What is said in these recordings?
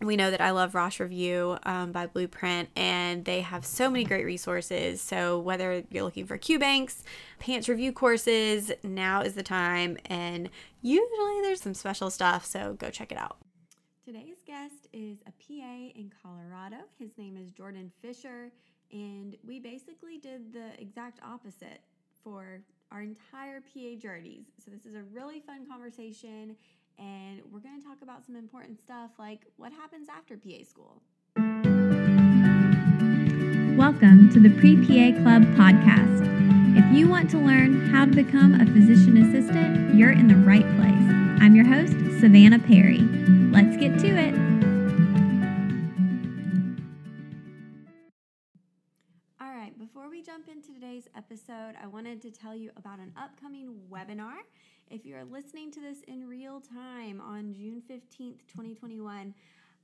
we know that I love Rosh Review um, by Blueprint, and they have so many great resources. So, whether you're looking for Q banks, PANCE review courses, now is the time. And usually there's some special stuff, so go check it out. Today's guest is a PA in Colorado. His name is Jordan Fisher, and we basically did the exact opposite for our entire PA journeys. So, this is a really fun conversation and we're going to talk about some important stuff like what happens after PA school. Welcome to the Pre PA Club podcast. If you want to learn how to become a physician assistant, you're in the right place. I'm your host, Savannah Perry. Let's get to it. Jump into today's episode, I wanted to tell you about an upcoming webinar. If you're listening to this in real time on June 15th, 2021,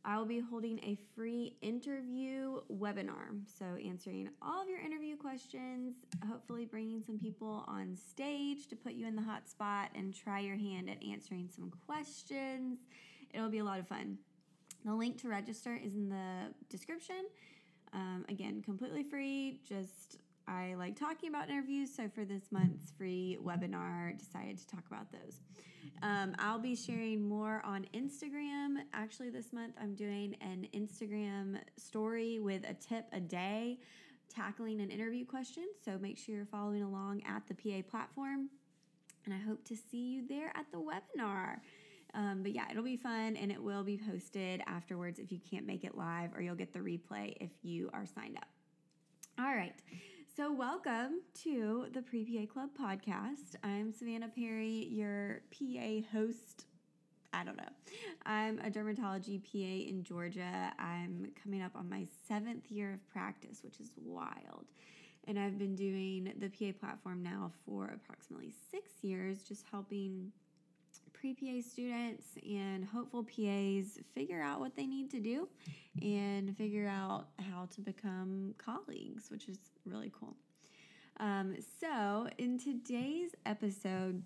I will be holding a free interview webinar. So, answering all of your interview questions, hopefully, bringing some people on stage to put you in the hot spot and try your hand at answering some questions. It'll be a lot of fun. The link to register is in the description. Um, again, completely free. Just I like talking about interviews, so for this month's free webinar, decided to talk about those. Um, I'll be sharing more on Instagram. Actually, this month I'm doing an Instagram story with a tip a day tackling an interview question. So make sure you're following along at the PA platform. And I hope to see you there at the webinar. Um, but yeah, it'll be fun and it will be posted afterwards if you can't make it live, or you'll get the replay if you are signed up. All right. So, welcome to the Pre PA Club podcast. I'm Savannah Perry, your PA host. I don't know. I'm a dermatology PA in Georgia. I'm coming up on my seventh year of practice, which is wild. And I've been doing the PA platform now for approximately six years, just helping pre PA students and hopeful PAs figure out what they need to do and figure out how to become colleagues, which is really cool. Um, so, in today's episode,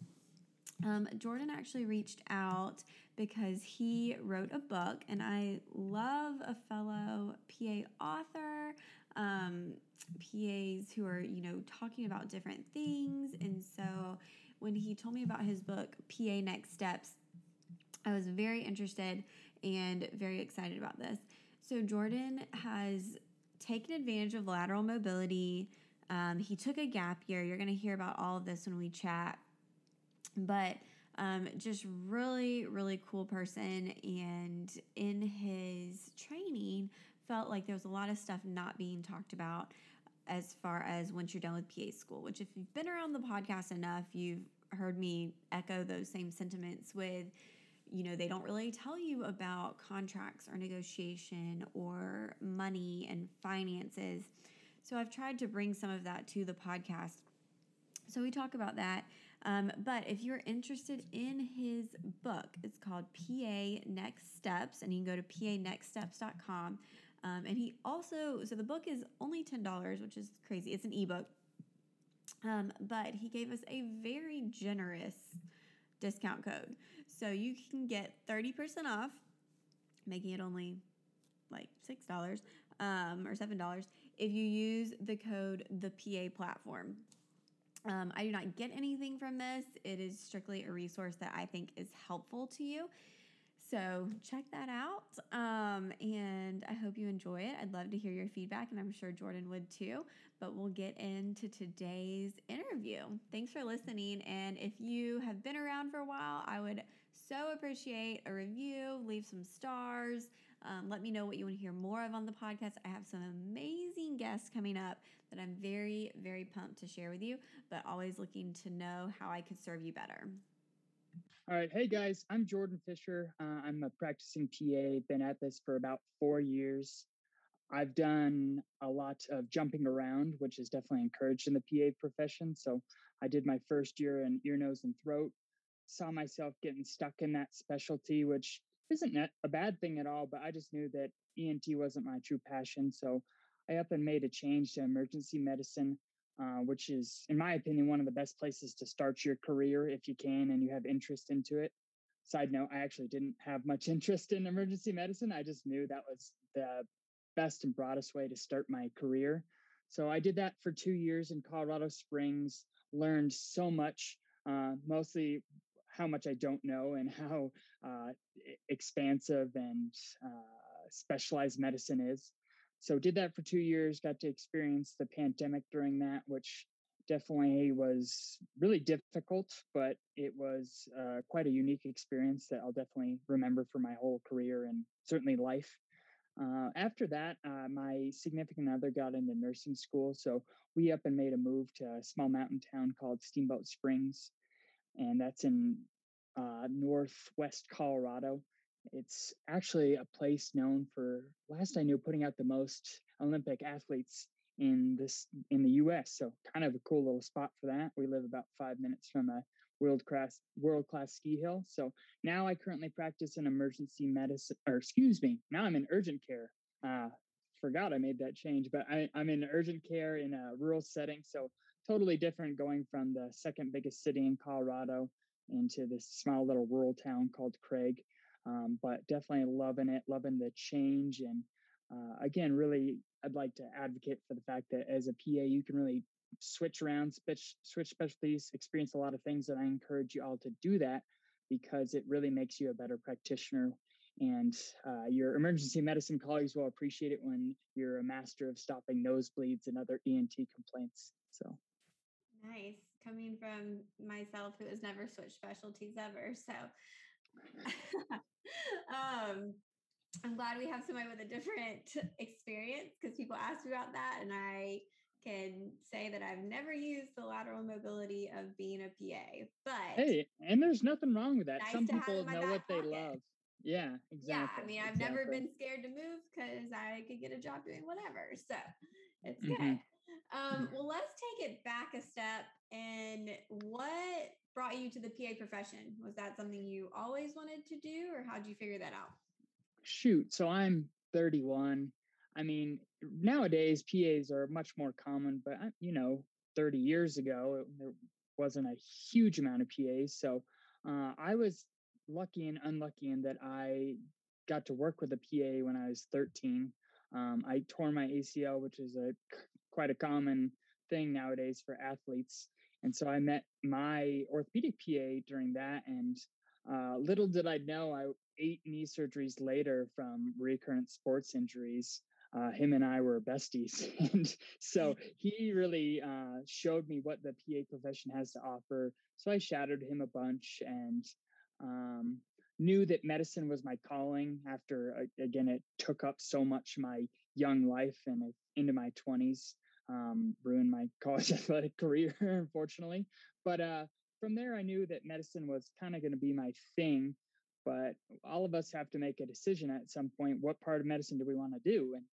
um, Jordan actually reached out because he wrote a book, and I love a fellow PA author, um, PAs who are, you know, talking about different things. And so, when he told me about his book, PA Next Steps, I was very interested and very excited about this. So, Jordan has taken advantage of lateral mobility. Um, he took a gap year. You're going to hear about all of this when we chat. But um, just really, really cool person. And in his training, felt like there was a lot of stuff not being talked about as far as once you're done with PA school, which, if you've been around the podcast enough, you've heard me echo those same sentiments with, you know, they don't really tell you about contracts or negotiation or money and finances. So I've tried to bring some of that to the podcast. So we talk about that. Um, but if you're interested in his book, it's called PA Next Steps, and you can go to panextsteps.com. Um, and he also, so the book is only $10, which is crazy. It's an ebook. Um, but he gave us a very generous discount code. So you can get 30% off, making it only like $6 um, or $7 if you use the code the PA platform. Um, I do not get anything from this. It is strictly a resource that I think is helpful to you. So check that out. Um, and I hope you enjoy it. I'd love to hear your feedback, and I'm sure Jordan would too. But we'll get into today's interview. Thanks for listening. And if you have been around for a while, I would so appreciate a review, leave some stars. Um, let me know what you want to hear more of on the podcast. I have some amazing guests coming up that I'm very, very pumped to share with you, but always looking to know how I could serve you better. All right. Hey, guys, I'm Jordan Fisher. Uh, I'm a practicing PA, been at this for about four years. I've done a lot of jumping around, which is definitely encouraged in the PA profession. So I did my first year in ear, nose, and throat. Saw myself getting stuck in that specialty, which isn't a bad thing at all, but I just knew that ENT wasn't my true passion. So I up and made a change to emergency medicine, uh, which is, in my opinion, one of the best places to start your career if you can and you have interest into it. Side note, I actually didn't have much interest in emergency medicine. I just knew that was the best and broadest way to start my career. So I did that for two years in Colorado Springs, learned so much, uh, mostly how much I don't know and how uh, expansive and uh, specialized medicine is. So did that for two years, got to experience the pandemic during that, which definitely was really difficult, but it was uh, quite a unique experience that I'll definitely remember for my whole career and certainly life. Uh, after that, uh, my significant other got into nursing school. So we up and made a move to a small mountain town called Steamboat Springs. And that's in uh, northwest Colorado. It's actually a place known for, last I knew, putting out the most Olympic athletes in this in the U.S. So kind of a cool little spot for that. We live about five minutes from a world class world class ski hill. So now I currently practice in emergency medicine, or excuse me, now I'm in urgent care. Uh, forgot I made that change, but I, I'm in urgent care in a rural setting. So totally different going from the second biggest city in Colorado into this small little rural town called Craig. Um, but definitely loving it, loving the change. And uh, again, really, I'd like to advocate for the fact that as a PA, you can really switch around, switch, switch specialties, experience a lot of things. And I encourage you all to do that because it really makes you a better practitioner. And uh, your emergency medicine colleagues will appreciate it when you're a master of stopping nosebleeds and other ENT complaints. So nice coming from myself who has never switched specialties ever. So um, I'm glad we have somebody with a different experience because people ask me about that and I can say that I've never used the lateral mobility of being a PA. But hey, and there's nothing wrong with that. Nice Some people know what they love. Yeah, exactly. Yeah, I mean, I've exactly. never been scared to move because I could get a job doing whatever. So it's good. Mm-hmm. Um, well, let's take it back a step. And what brought you to the PA profession? Was that something you always wanted to do, or how did you figure that out? Shoot, so I'm 31. I mean, nowadays PAs are much more common, but uh, you know, 30 years ago there wasn't a huge amount of PAs. So uh, I was lucky and unlucky in that I got to work with a PA when I was 13. Um, I tore my ACL, which is a quite a common thing nowadays for athletes. And so I met my orthopedic PA during that, and uh, little did I know, I eight knee surgeries later from recurrent sports injuries. Uh, him and I were besties, and so he really uh, showed me what the PA profession has to offer. So I shadowed him a bunch, and um, knew that medicine was my calling. After again, it took up so much my young life and into my twenties um, ruined my college athletic career, unfortunately. But uh, from there, I knew that medicine was kind of going to be my thing. But all of us have to make a decision at some point what part of medicine do we want to do? And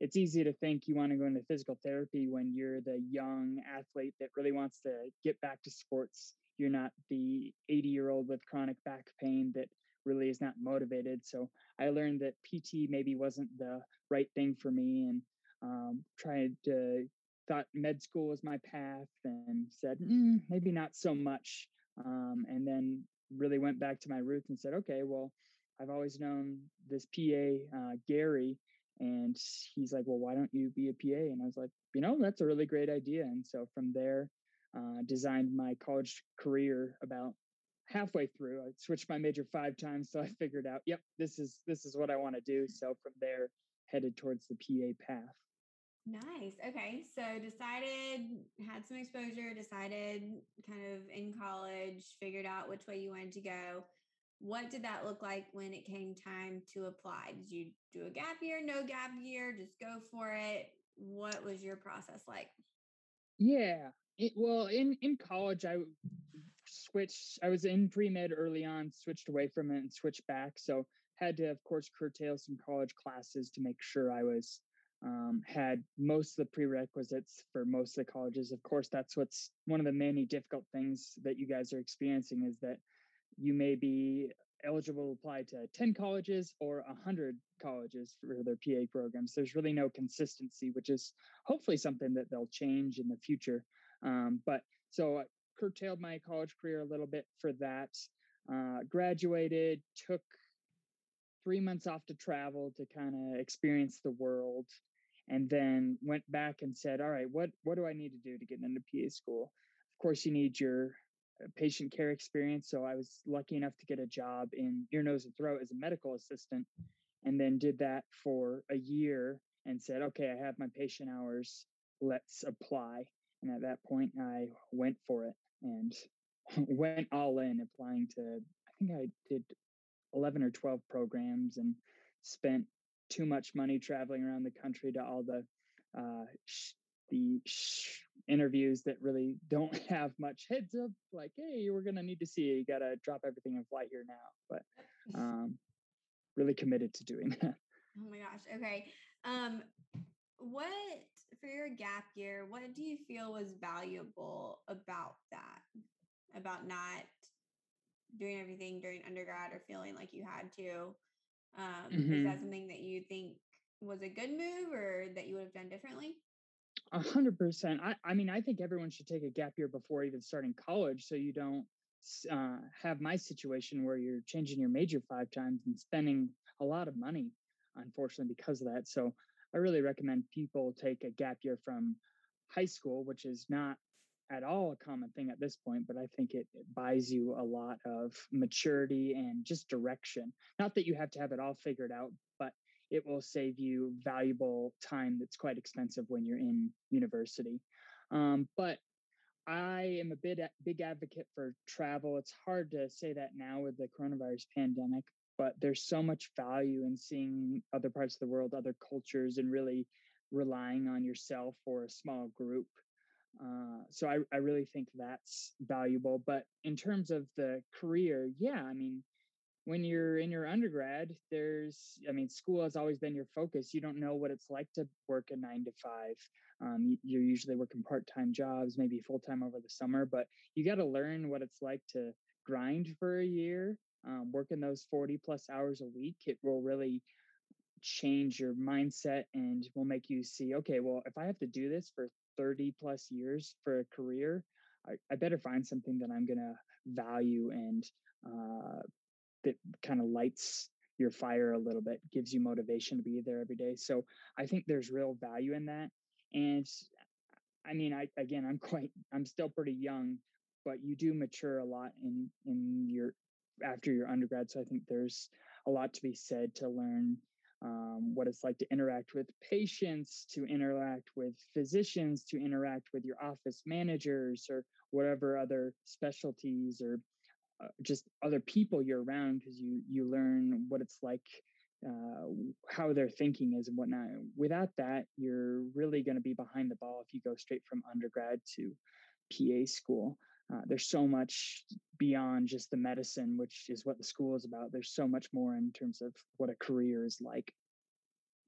it's easy to think you want to go into physical therapy when you're the young athlete that really wants to get back to sports. You're not the 80 year old with chronic back pain that really is not motivated. So I learned that PT maybe wasn't the right thing for me and um, tried to thought med school was my path and said mm, maybe not so much um, and then really went back to my roots and said okay well i've always known this pa uh, gary and he's like well why don't you be a pa and i was like you know that's a really great idea and so from there uh, designed my college career about halfway through. I switched my major five times so i figured out yep this is this is what i want to do so from there headed towards the pa path Nice. Okay. So decided, had some exposure, decided kind of in college, figured out which way you wanted to go. what did that look like when it came time to apply? Did you do a gap year, no gap year, just go for it? What was your process like? Yeah. It, well, in in college, I switched. I was in pre med early on, switched away from it and switched back. So had to, of course, curtail some college classes to make sure I was um, had most of the prerequisites for most of the colleges. Of course, that's what's one of the many difficult things that you guys are experiencing is that you may be eligible to apply to 10 colleges or 100 colleges for their PA programs. There's really no consistency, which is hopefully something that they'll change in the future. Um, but so I curtailed my college career a little bit for that. Uh, graduated, took three months off to travel to kind of experience the world and then went back and said all right what what do i need to do to get into pa school? Of course you need your uh, patient care experience so i was lucky enough to get a job in ear nose and throat as a medical assistant and then did that for a year and said okay i have my patient hours let's apply. And at that point i went for it and went all in applying to i think i did 11 or 12 programs and spent too much money traveling around the country to all the uh, sh- the sh- interviews that really don't have much heads up like hey we're gonna need to see you. You gotta drop everything and fly here now. But um, really committed to doing that. Oh my gosh okay. Um what for your gap year what do you feel was valuable about that? About not doing everything during undergrad or feeling like you had to. Um, mm-hmm. Is that mm-hmm. something that you think was a good move or that you would have done differently? A hundred percent. I, I mean, I think everyone should take a gap year before even starting college, so you don't uh, have my situation where you're changing your major five times and spending a lot of money, unfortunately, because of that. So I really recommend people take a gap year from high school, which is not at all a common thing at this point, but I think it, it, buys you a lot of maturity and just direction. Not that you have to have it all figured out, but it will save you valuable time that's quite expensive when you're in university. Um, but I am a bit big advocate for travel. It's hard to say that now with the coronavirus pandemic, but there's so much value in seeing other parts of the world, other cultures, and really relying on yourself or a small group uh, so I, I really think that's valuable. But in terms of the career, yeah, I mean, when you're in your undergrad, there's, I mean, school has always been your focus. You don't know what it's like to work a nine to five. Um, you're usually working part time jobs, maybe full time over the summer, but you got to learn what it's like to grind for a year, um, working those 40 plus hours a week. It will really change your mindset and will make you see okay well if i have to do this for 30 plus years for a career, I, I better find something that I'm going to value and uh, that kind of lights your fire a little bit, gives you motivation to be there every day. So I think there's real value in that. And I mean, I again, I'm quite, I'm still pretty young, but you do mature a lot in in your after your undergrad. So I think there's a lot to be said to learn um, what it's like to interact with patients, to interact with physicians, to interact with your office managers or whatever other specialties or uh, just other people you're around because you you learn what it's like uh, how their thinking is and whatnot. Without that, you're really going to be behind the ball if you go straight from undergrad to PA school. Uh, there's so much beyond just the medicine, which is what the school is about. There's so much more in terms of what a career is like.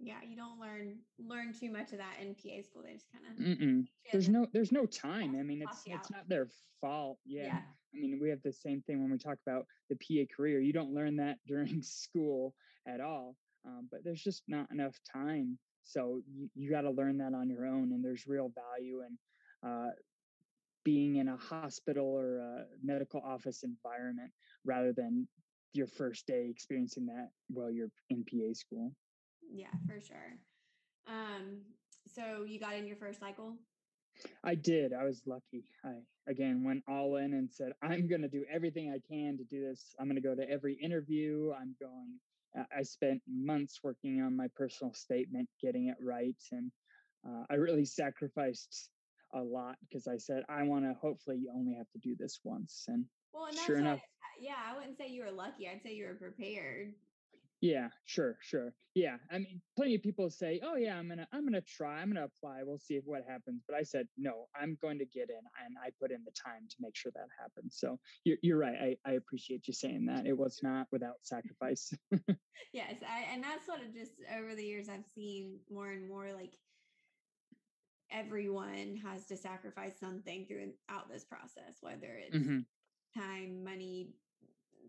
Yeah, you don't learn learn too much of that in PA school. They just kind of there's no there's no time. I mean, it's it's not their fault. Yeah. yeah. I mean, we have the same thing when we talk about the PA career. You don't learn that during school at all. Um, but there's just not enough time. So you, you got to learn that on your own, and there's real value and uh, being in a hospital or a medical office environment rather than your first day experiencing that while you're in PA school. Yeah, for sure. Um, so you got in your first cycle? I did. I was lucky. I again went all in and said, I'm going to do everything I can to do this. I'm going to go to every interview. I'm going. I spent months working on my personal statement, getting it right, and uh, I really sacrificed a lot because I said I want to hopefully you only have to do this once, and Well, and that's sure enough, yeah, I wouldn't say you were lucky. I'd say you were prepared. Yeah, sure, sure. Yeah, I mean, plenty of people say, "Oh yeah, I'm gonna, I'm gonna try, I'm gonna apply. We'll see if what happens." But I said, "No, I'm going to get in," and I put in the time to make sure that happens. So you're, you're right. I, I appreciate you saying that. It was not without sacrifice. Yes, I, and that's what it just over the years I've seen more and more like everyone has to sacrifice something throughout this process, whether it's hmm time, money,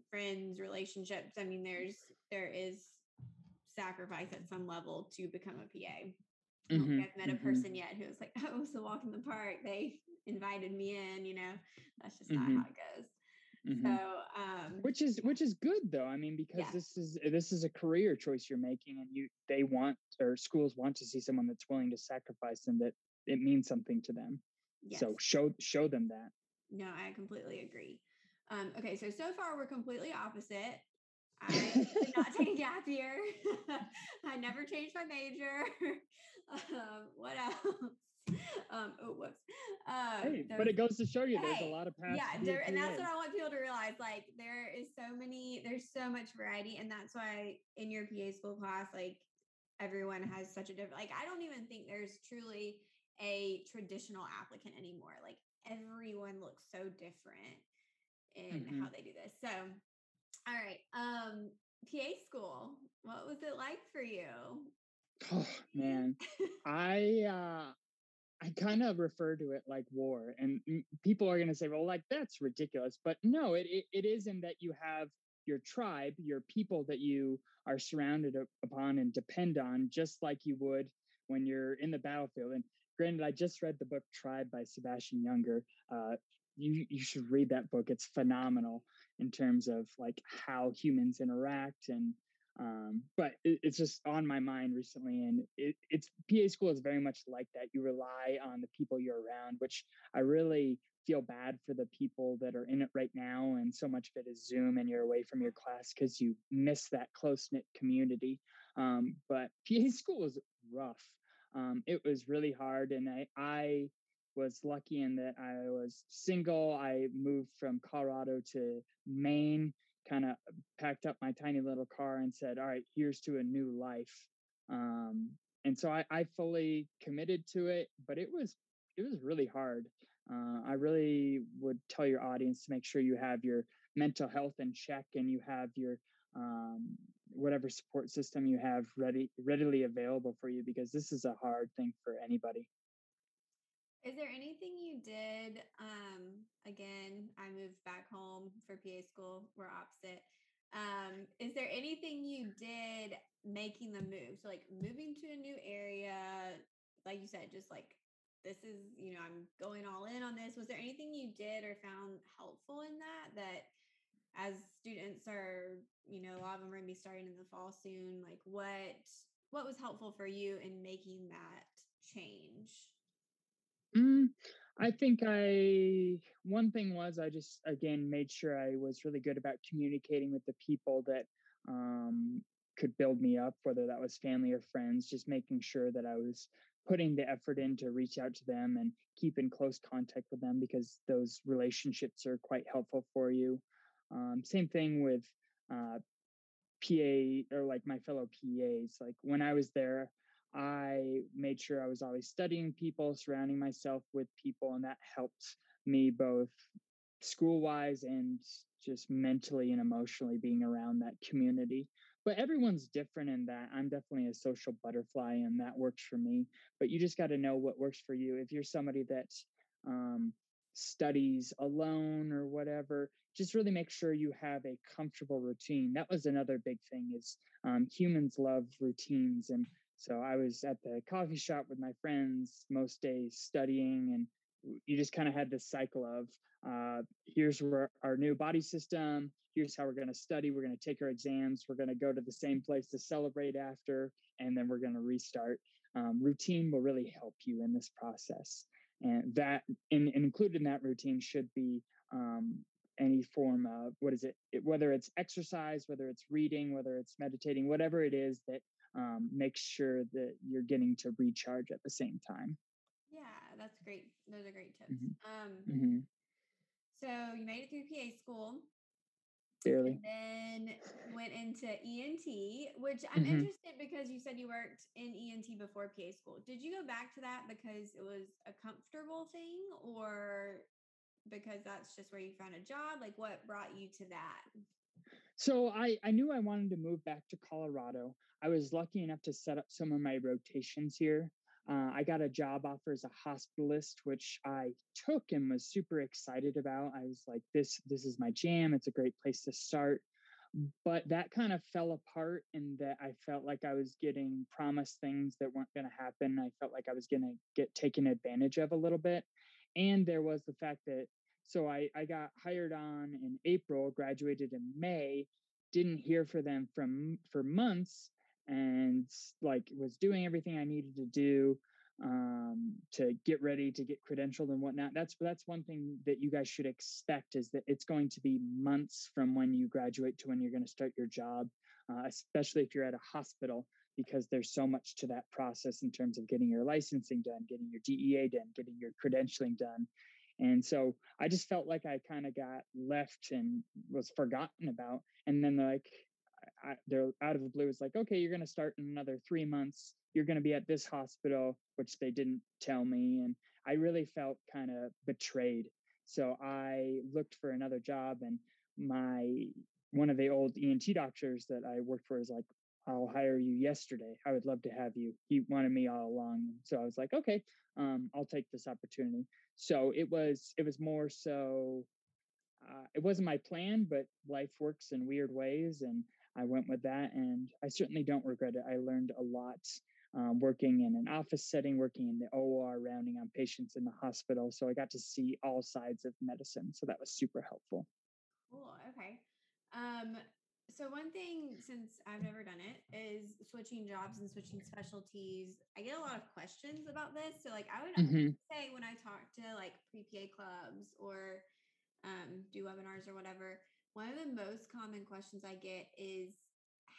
friends, relationships. I mean, there's there is sacrifice at some level to become a PA. Hmm think I've met a hmm person yet who was like, "Oh, so a walk in the park. They invited me in." You know, that's just not how it goes. So, hmm um, Which is which is good though. I mean, because yeah, this is this is a career choice you're making, and you they want or schools want to see someone that's willing to sacrifice and that it means something to them. yes, So show show them that. no, I completely agree. Um, okay, so so far we're completely opposite. I did not take a gap year. I never changed my major. um, what else? Um, oh, whoops. Um, Hey, but it goes to show you there's a lot of paths yeah, to be a there, and that's what I want people to realize. Like, there is so many, there's so much variety, and that's why in your PA school class, like, everyone has such a different. Like, I don't even think there's truly a traditional applicant anymore. Like, everyone looks so different in hmm how they do this. So, all right, um, PA school, what was it like for you? Oh man, I uh I kind of refer to it like war, and people are gonna say, well, like that's ridiculous, but no, it it, it is in that you have your tribe, your people that you are surrounded upon and depend on, just like you would when you're in the battlefield. And granted, I just read the book Tribe by Sebastian Junger. Uh, you you should read that book. It's phenomenal in terms of like how humans interact and um, but it, it's just on my mind recently and it, it's pa school is very much like that you rely on the people you're around which i really feel bad for the people that are in it right now and so much of it is zoom and you're away from your class because you miss that close-knit community um, but pa school is rough um, it was really hard and i i was lucky in that i was single i moved from colorado to maine kind of packed up my tiny little car and said, "All right, here's to a new life." Um, and so I, I fully committed to it, but it was it was really hard. Uh, I really would tell your audience to make sure you have your mental health in check and you have your um, whatever support system you have ready readily available for you because this is a hard thing for anybody. Is there anything you did? Um, again, I moved back home for PA school. We're opposite. Um, is there anything you did making the move? So, like moving to a new area, like you said, just like this is, you know, I'm going all in on this. Was there anything you did or found helpful in that? That as students are, you know, a lot of them are going to be starting in the fall soon. Like, what what was helpful for you in making that change? Mm, I think I one thing was I just again made sure I was really good about communicating with the people that um, could build me up, whether that was family or friends. Just making sure that I was putting the effort in to reach out to them and keep in close contact with them because those relationships are quite helpful for you. Um, same thing with uh, PA or like my fellow PAs. Like when I was there, I made sure I was always studying people, surrounding myself with people, and that helped me both school wise and just mentally and emotionally being around that community. But everyone's different in that. I'm definitely a social butterfly, and that works for me. But you just got to know what works for you. If you're somebody that um, studies alone or whatever, just really make sure you have a comfortable routine. That was another big thing. Is um, humans love routines, and so I was at the coffee shop with my friends most days studying, and you just kind of had this cycle of uh, here's where our new body system, here's how we're going to study, we're going to take our exams, we're going to go to the same place to celebrate after, and then we're going to restart. Um, routine will really help you in this process. And that, in, included in that routine, should be um, any form of what is it? it? Whether it's exercise, whether it's reading, whether it's meditating, whatever it is that um, makes sure that you're getting to recharge at the same time. Yeah, that's great. Those are great tips. Mhm. Um, hmm So you made it through PA school. Barely. And then went into ENT, which I'm Mhm. interested because you said you worked in ENT before PA school. Did you go back to that because it was a comfortable thing or because that's just where you found a job? Like what brought you to that? So I, I knew I wanted to move back to Colorado. I was lucky enough to set up some of my rotations here. Uh, I got a job offer as a hospitalist, which I took and was super excited about. I was like, this this is my jam. It's a great place to start. But that kind of fell apart in that I felt like I was getting promised things that weren't going to happen. I felt like I was going to get taken advantage of a little bit. And there was the fact that so I, I got hired on in April, graduated in May, didn't hear for them from for months and like was doing everything I needed to do um, to get ready to get credentialed and whatnot. That's that's one thing that you guys should expect is that it's going to be months from when you graduate to when you're going to start your job, uh, especially if you're at a hospital because there's so much to that process in terms of getting your licensing done, getting your DEA done, getting your credentialing done. And so I just felt like I kind of got left and was forgotten about. And then like they're out of the blue. It's like, okay, you're going to start in another three months. You're going to be at this hospital, which they didn't tell me. And I really felt kind of betrayed. So I looked for another job and my, one of the old ENT doctors that I worked for is like, I'll hire you yesterday. I would love to have you. He wanted me all along. So I was like, okay, um, I'll take this opportunity. So it was, it was more so, uh, it wasn't my plan, but life works in weird ways. And I went with that, and I certainly don't regret it. I learned a lot um, working in an office setting, working in the OR, rounding on patients in the hospital. So I got to see all sides of medicine. So that was super helpful. Cool. Okay. Um, so one thing, since I've never done it, is switching jobs and switching specialties. I get a lot of questions about this. So like I would Mm-hmm. say when I talk to like pre-PA clubs or um, do webinars or whatever, one of the most common questions I get is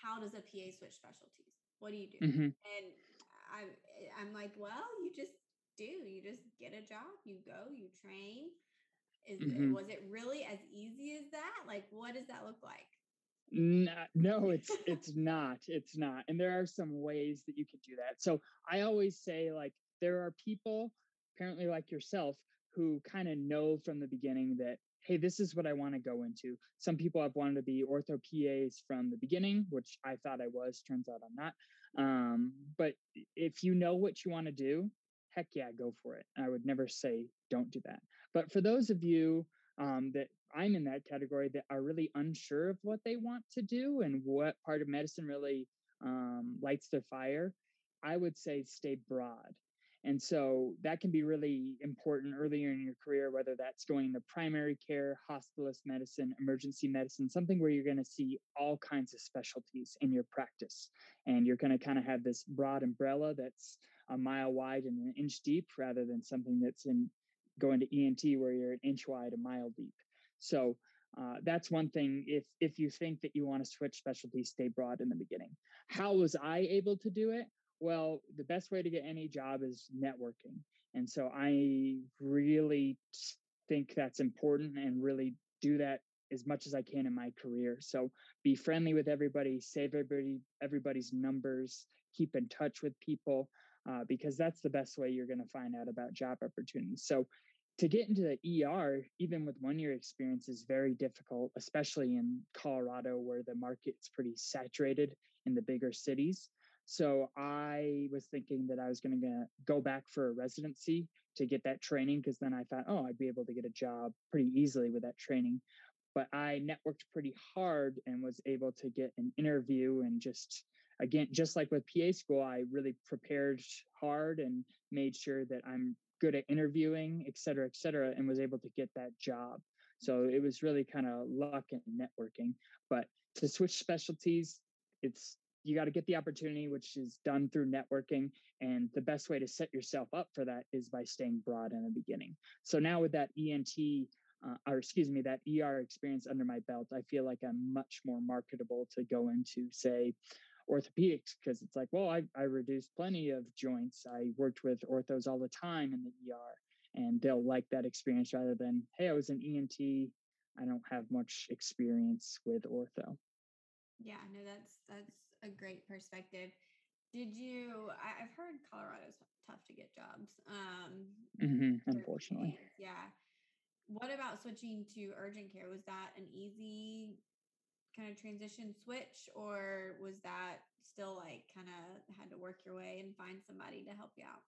how does a PA switch specialties? What do you do? Mm-hmm. And I'm I'm like, well, you just do. You just get a job, you go, you train. Is Mhm. was it really as easy as that? Like, what does that look like? N- No, it's it's not. It's not. And there are some ways that you can do that. So I always say like there are people apparently like yourself who kind of know from the beginning that hey, this is what I want to go into. Some people have wanted to be ortho PAs from the beginning, which I thought I was. Turns out I'm not. Um, but if you know what you want to do, heck yeah, go for it. I would never say don't do that. But for those of you um, that I'm in that category that are really unsure of what they want to do and what part of medicine really um, lights their fire, I would say stay broad. And so that can be really important earlier in your career, whether that's going to primary care, hospitalist medicine, emergency medicine, something where you're going to see all kinds of specialties in your practice. And you're going to kind of have this broad umbrella that's a mile wide and an inch deep rather than something that's in going to ENT where you're an inch wide, a mile deep. So uh, that's one thing. If if you think that you want to switch specialties, stay broad in the beginning. How was I able to do it? Well, the best way to get any job is networking, and so I really think that's important and really do that as much as I can in my career. So be friendly with everybody, save everybody everybody's numbers, keep in touch with people uh, because that's the best way you're going to find out about job opportunities. So to get into the ER, even with one year experience, is very difficult, especially in Colorado where the market's pretty saturated in the bigger cities. So I was thinking that I was going to go back for a residency to get that training because then I thought, oh, I'd be able to get a job pretty easily with that training. But I networked pretty hard and was able to get an interview and just again, just like with PA school, I really prepared hard and made sure that I'm good at interviewing, et cetera, et cetera, and was able to get that job. So it was really kind of luck and networking. But to switch specialties, it's you got to get the opportunity, which is done through networking. And the best way to set yourself up for that is by staying broad in the beginning. So now with that ENT, uh, or excuse me, that ER experience under my belt, I feel like I'm much more marketable to go into, say, orthopedics because it's like, well, I, I reduced plenty of joints. I worked with orthos all the time in the ER. and they'll like that experience rather than hey i was an ent i don't have much experience with ortho yeah no that's that's a great perspective. Did you I, have heard colorado's tough to get jobs um mm-hmm, unfortunately. yeah. What about switching to urgent care? Was that an easy kind of transition switch or was that still like kind of had to work your way and find somebody to help you out?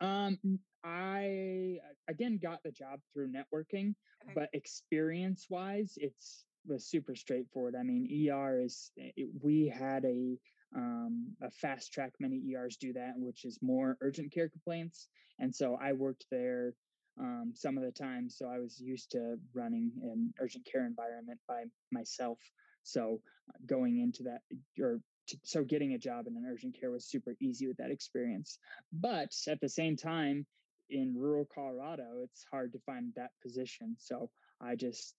Um, I again got the job through networking, okay. but experience wise, it's was super straightforward. I mean, ER is it, eh, we had a um, a fast track. Many ERs do that, which is more urgent care complaints, and so I worked there um, some of the time. So I was used to running an urgent care environment by myself. So uh, going into that or so getting a job in an urgent care was super easy with that experience. But at the same time, in rural Colorado, it's hard to find that position. So I just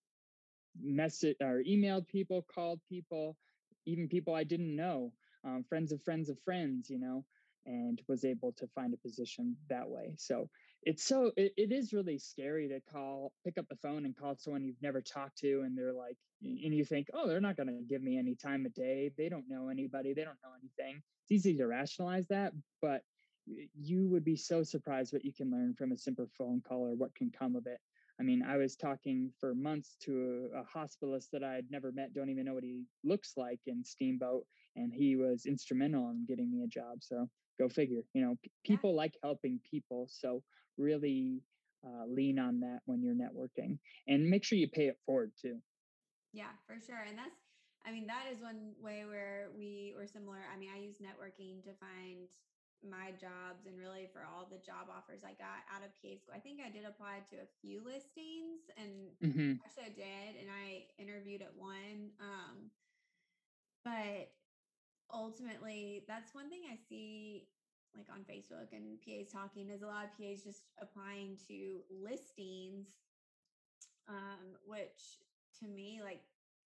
messaged or emailed people, called people, even people I didn't know, um, friends of friends of friends, you know, and was able to find a position that way. So it's so it, it is really scary to call pick up the phone and call someone you've never talked to and they're like and you think oh they're not going to give me any time of day. They don't know anybody. They don't know anything. It's easy to rationalize that but you would be so surprised what you can learn from a simple phone call or what can come of it i mean i was talking for months to a, a hospitalist that i had never met don't even know what he looks like in steamboat and he was instrumental in getting me a job so go figure you know people yeah. like helping people so really uh, lean on that when you're networking and make sure you pay it forward too yeah for sure and that's i mean that is one way where we were similar i mean i use networking to find my jobs and really for all the job offers I got out of PA school. I think I did apply to a few listings and mm-hmm. actually I did and I interviewed at one. Um, but ultimately that's one thing I see like on Facebook and PAs talking is a lot of PAs just applying to listings, um, which to me, like,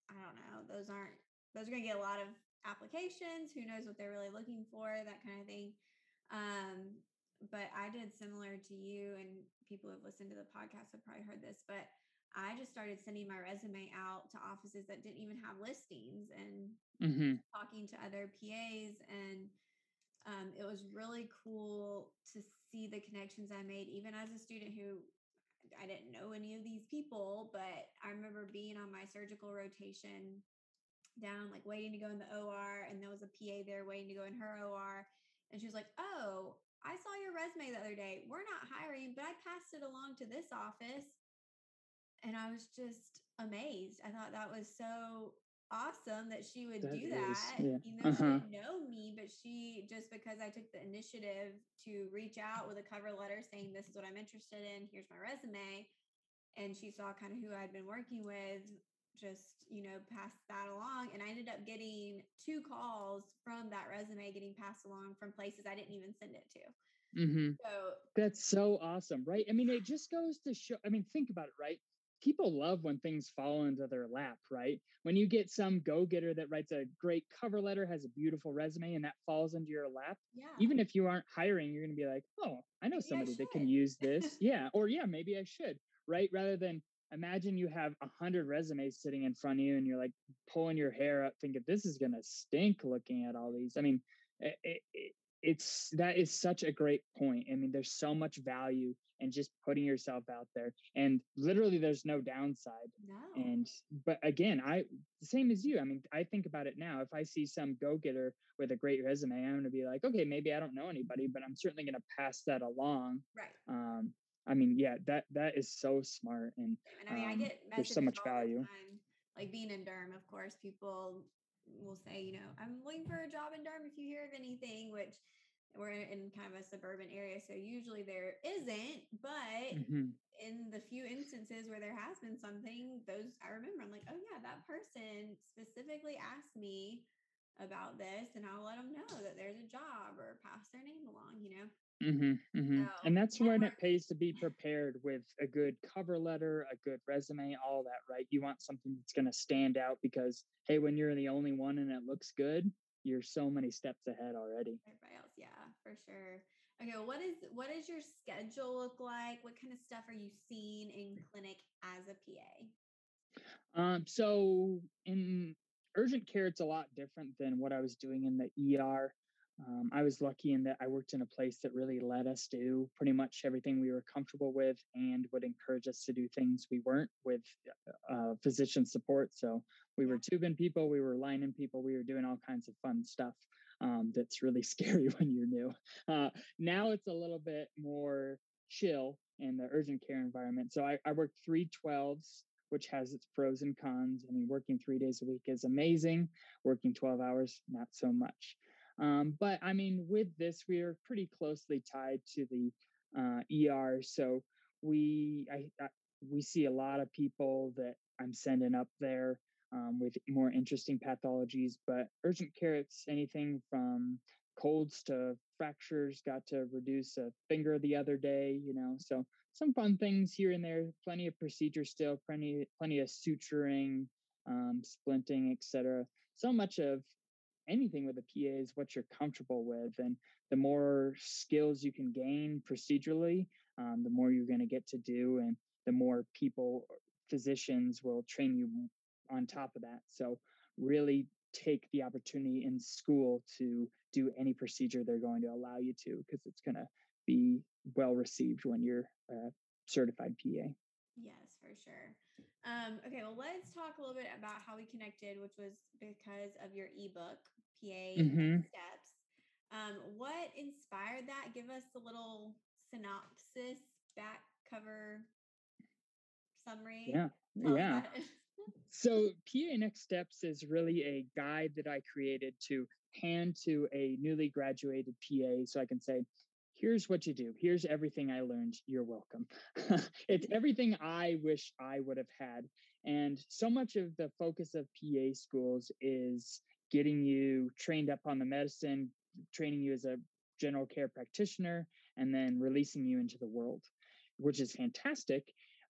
I don't know, those aren't, those are going to get a lot of applications. Who knows what they're really looking for, that kind of thing. Um, but I did similar to you, and people who have listened to the podcast have probably heard this, but I just started sending my resume out to offices that didn't even have listings and mm-hmm. talking to other PAs and um, it was really cool to see the connections I made, even as a student who I didn't know any of these people, but I remember being on my surgical rotation down, like waiting to go in the OR, and there was a PA there waiting to go in her OR. And she was like, Oh, I saw your resume the other day. We're not hiring, but I passed it along to this office. And I was just amazed. I thought that was so awesome that she would that do that. Is, yeah. You know, uh-huh. she didn't know me, but she just because I took the initiative to reach out with a cover letter saying this is what I'm interested in, here's my resume. And she saw kind of who I'd been working with, just, you know, pass that along. And I ended up getting two calls from that resume getting passed along from places I didn't even send it to. Mm-hmm. So that's so awesome, right? I mean, it just goes to show. I mean, think about it, right? people love when things fall into their lap, right? When you get some go getter that writes a great cover letter, has a beautiful resume, and that falls into your lap, yeah. even if you aren't hiring, you're going to be like, oh, I know somebody I that can use this. yeah. Or, yeah, maybe I should, right? Rather than imagine you have a hundred resumes sitting in front of you and you're like pulling your hair up thinking this is going to stink looking at all these. I mean, it, it, it's that is such a great point. I mean, there's so much value and just putting yourself out there and literally there's no downside no. and but again i same as you i mean i think about it now if i see some go-getter with a great resume i'm going to be like okay maybe i don't know anybody but i'm certainly going to pass that along right um i mean yeah that that is so smart and, and i mean um, i get there's so much value like being in Durham, of course, people will say, you know, I'm looking for a job in Durham if you hear of anything, which we're in kind of a suburban area so usually there isn't but mm-hmm. in the few instances where there has been something those i remember i'm like oh yeah that person specifically asked me about this and i'll let them know that there's a job or pass their name along you know Mm-hmm, mm-hmm. So, and that's when it pays to be prepared with a good cover letter, a good resume, all that, right? You want something that's going to stand out because, hey, when you're the only one and it looks good, you're so many steps ahead already. Everybody else, yeah, for sure. Okay, what is what does your schedule look like? What kind of stuff are you seeing in clinic as a PA? Um, so in urgent care, it's a lot different than what I was doing in the ER. Um, I was lucky in that I worked in a place that really let us do pretty much everything we were comfortable with and would encourage us to do things we weren't with uh, physician support. So we were tubing people, we were lining people, we were doing all kinds of fun stuff um, that's really scary when you're new. Uh, now it's a little bit more chill in the urgent care environment. So I, I work three 12s, which has its pros and cons. I mean, working three days a week is amazing. Working 12 hours, not so much. Um, but I mean, with this, we are pretty closely tied to the uh, ER. So we, I, I, we see a lot of people that I'm sending up there um, with more interesting pathologies. But urgent care, it's anything from colds to fractures. Got to reduce a finger the other day, you know. So some fun things here and there. Plenty of procedures still. Plenty, plenty of suturing, um, splinting, etc. So much of anything with a PA is what you're comfortable with, and the more skills you can gain procedurally, um, the more you're going to get to do, and the more people physicians will train you on top of that. So really take the opportunity in school to do any procedure they're going to allow you to because it's going to be well received when you're a certified PA. Yes, for sure. Um, okay, well, let's talk a little bit about how we connected, which was because of your ebook, PA mm-hmm. Steps. Um, what inspired that? Give us a little synopsis, back cover summary. Yeah. Tell yeah. so PA Next Steps is really a guide that I created to hand to a newly graduated PA so I can say, here's what you do. Here's everything I learned. You're welcome. it's everything I wish I would have had. And so much of the focus of PA schools is getting you trained up on the medicine, training you as a general care practitioner, and then releasing you into the world, which is fantastic.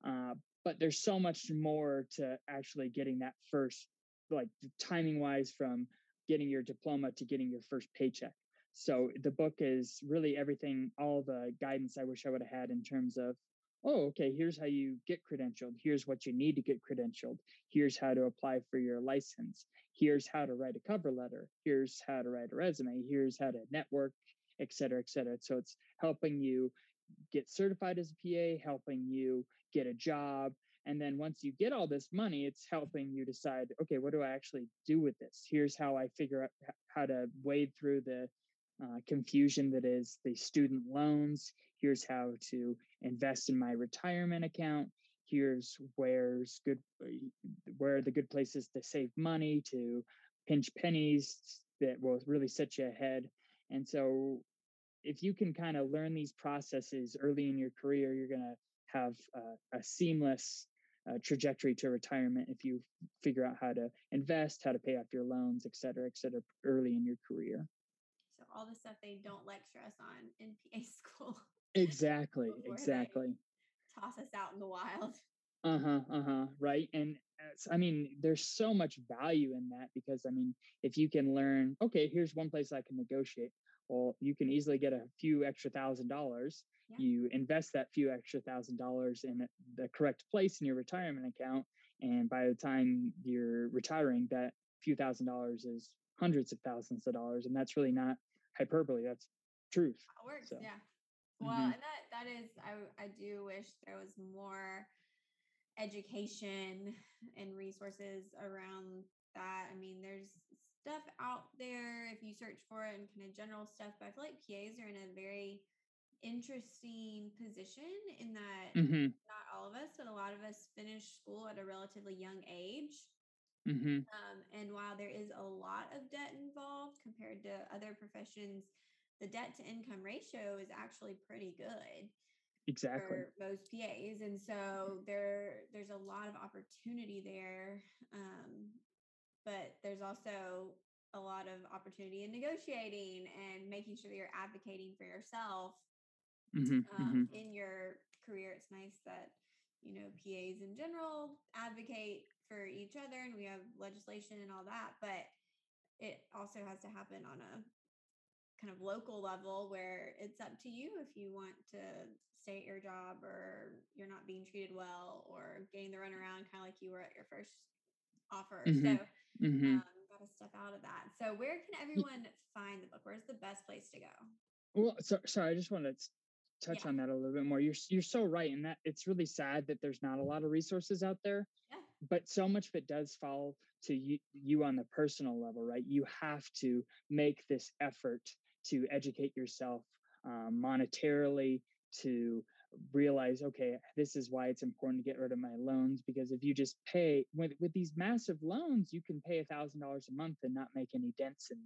Uh, but there's so much more to actually getting that first like timing wise from getting your diploma to getting your first paycheck so the book is really everything all the guidance i wish i would have had in terms of oh okay here's how you get credentialed. Here's what you need to get credentialed. Here's how to apply for your license. Here's how to write a cover letter. Here's how to write a resume. Here's how to network et cetera et cetera. So it's helping you get certified as a PA, helping you get a job. And then once you get all this money, it's helping you decide, okay, what do I actually do with this? Here's how I figure out how to wade through the uh, confusion that is the student loans. Here's how to invest in my retirement account. Here's where's good, uh, where are the good places to save money, to pinch pennies that will really set you ahead. And so if you can kind of learn these processes early in your career, you're going to have a, a seamless uh, trajectory to retirement if you figure out how to invest, how to pay off your loans, et cetera, et cetera, early in your career. All the stuff they don't lecture us on in PA school. Exactly. exactly. Toss us out in the wild. Uh huh. Uh huh. Right. And I mean, there's so much value in that because I mean, if you can learn, okay, here's one place I can negotiate well you can easily get a few extra thousand dollars yeah. you invest that few extra thousand dollars in the correct place in your retirement account and by the time you're retiring that few thousand dollars is hundreds of thousands of dollars and that's really not hyperbole that's truth it works so. yeah well mm-hmm. and that that is i i do wish there was more education and resources around that i mean there's stuff out there if you search for it and kind of general stuff. But I feel like PAs are in a very interesting position in that mm-hmm. not all of us, but a lot of us finish school at a relatively young age. Mm-hmm. Um, and while there is a lot of debt involved compared to other professions, the debt to income ratio is actually pretty good. Exactly. For most PAs. And so there there's a lot of opportunity there. Um, but there's also a lot of opportunity in negotiating and making sure that you're advocating for yourself mm-hmm, um, mm-hmm. in your career. It's nice that you know PAs in general advocate for each other, and we have legislation and all that, but it also has to happen on a kind of local level where it's up to you if you want to stay at your job or you're not being treated well or getting the runaround kind of like you were at your first offer. Mm-hmm. So hmm um, got to step out of that. So where can everyone find the book? Where's the best place to go? Well, so, sorry, I just want to touch Yeah. on that a little bit more. You're you're so right in that it's really sad that there's not a lot of resources out there. Yeah. But so much of it does fall to you, you on the personal level, right? You have to make this effort to educate yourself um, monetarily, to realize, okay, this is why it's important to get rid of my loans because if you just pay with with these massive loans, you can pay a thousand dollars a month and not make any dents in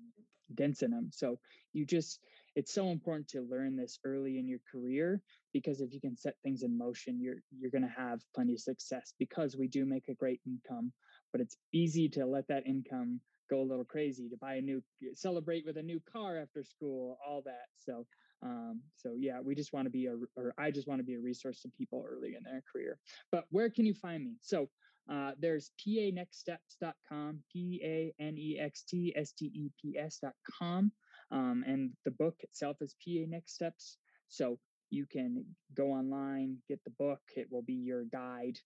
dents in them. So you just it's so important to learn this early in your career because if you can set things in motion you're you're going to have plenty of success because we do make a great income but it's easy to let that income go a little crazy to buy a new celebrate with a new car after school all that so um, so yeah we just want to be a or i just want to be a resource to people early in their career but where can you find me so uh, there's panextsteps.com p-a-n-e-x-t-s-t-e-p-s.com um, and the book itself is PA Next Steps. So you can go online, get the book. It will be your guide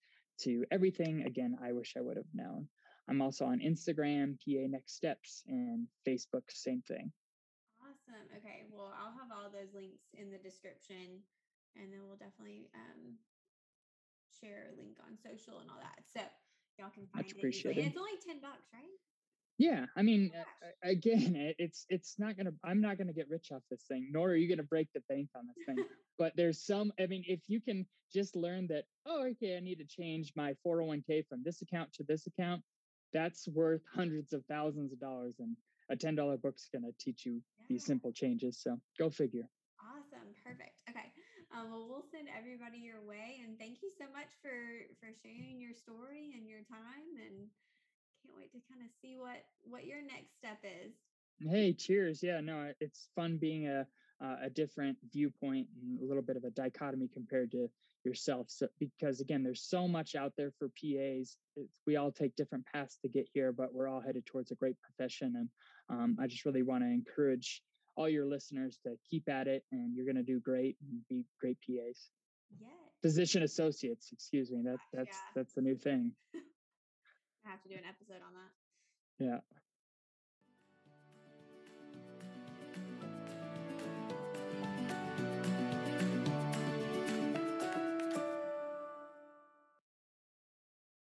to everything. Again, I wish I would have known. I'm also on Instagram, PA Next Steps, and Facebook, same thing. Awesome. Okay. Well, I'll have all those links in the description and then we'll definitely um, share a link on social and all that. So y'all can find Much it. Appreciated. it's only 10 bucks, right? Yeah, I mean, Oh again, it's it's not gonna. I'm not gonna get rich off this thing, nor are you gonna break the bank on this thing. but there's some. I mean, if you can just learn that, oh, okay, I need to change my 401k from this account to this account, that's worth hundreds of thousands of dollars, and a ten dollar book's gonna teach you these simple changes. So go figure. Awesome. Perfect. Okay. Um, well, we'll send everybody your way. And thank you so much for for sharing your story and your time. And can't wait to kind of see what what your next step is. Hey, cheers. Yeah, no, it's fun being a uh, a different viewpoint and a little bit of a dichotomy compared to yourself. So because again, there's so much out there for PAs. It's, we all take different paths to get here, but we're all headed towards a great profession. And um, I just really want to encourage all your listeners to keep at it, and you're going to do great and be great PAs. Yeah. Physician associates, excuse me. That that's yeah. that's the new thing. I have to do an episode on that. Yeah.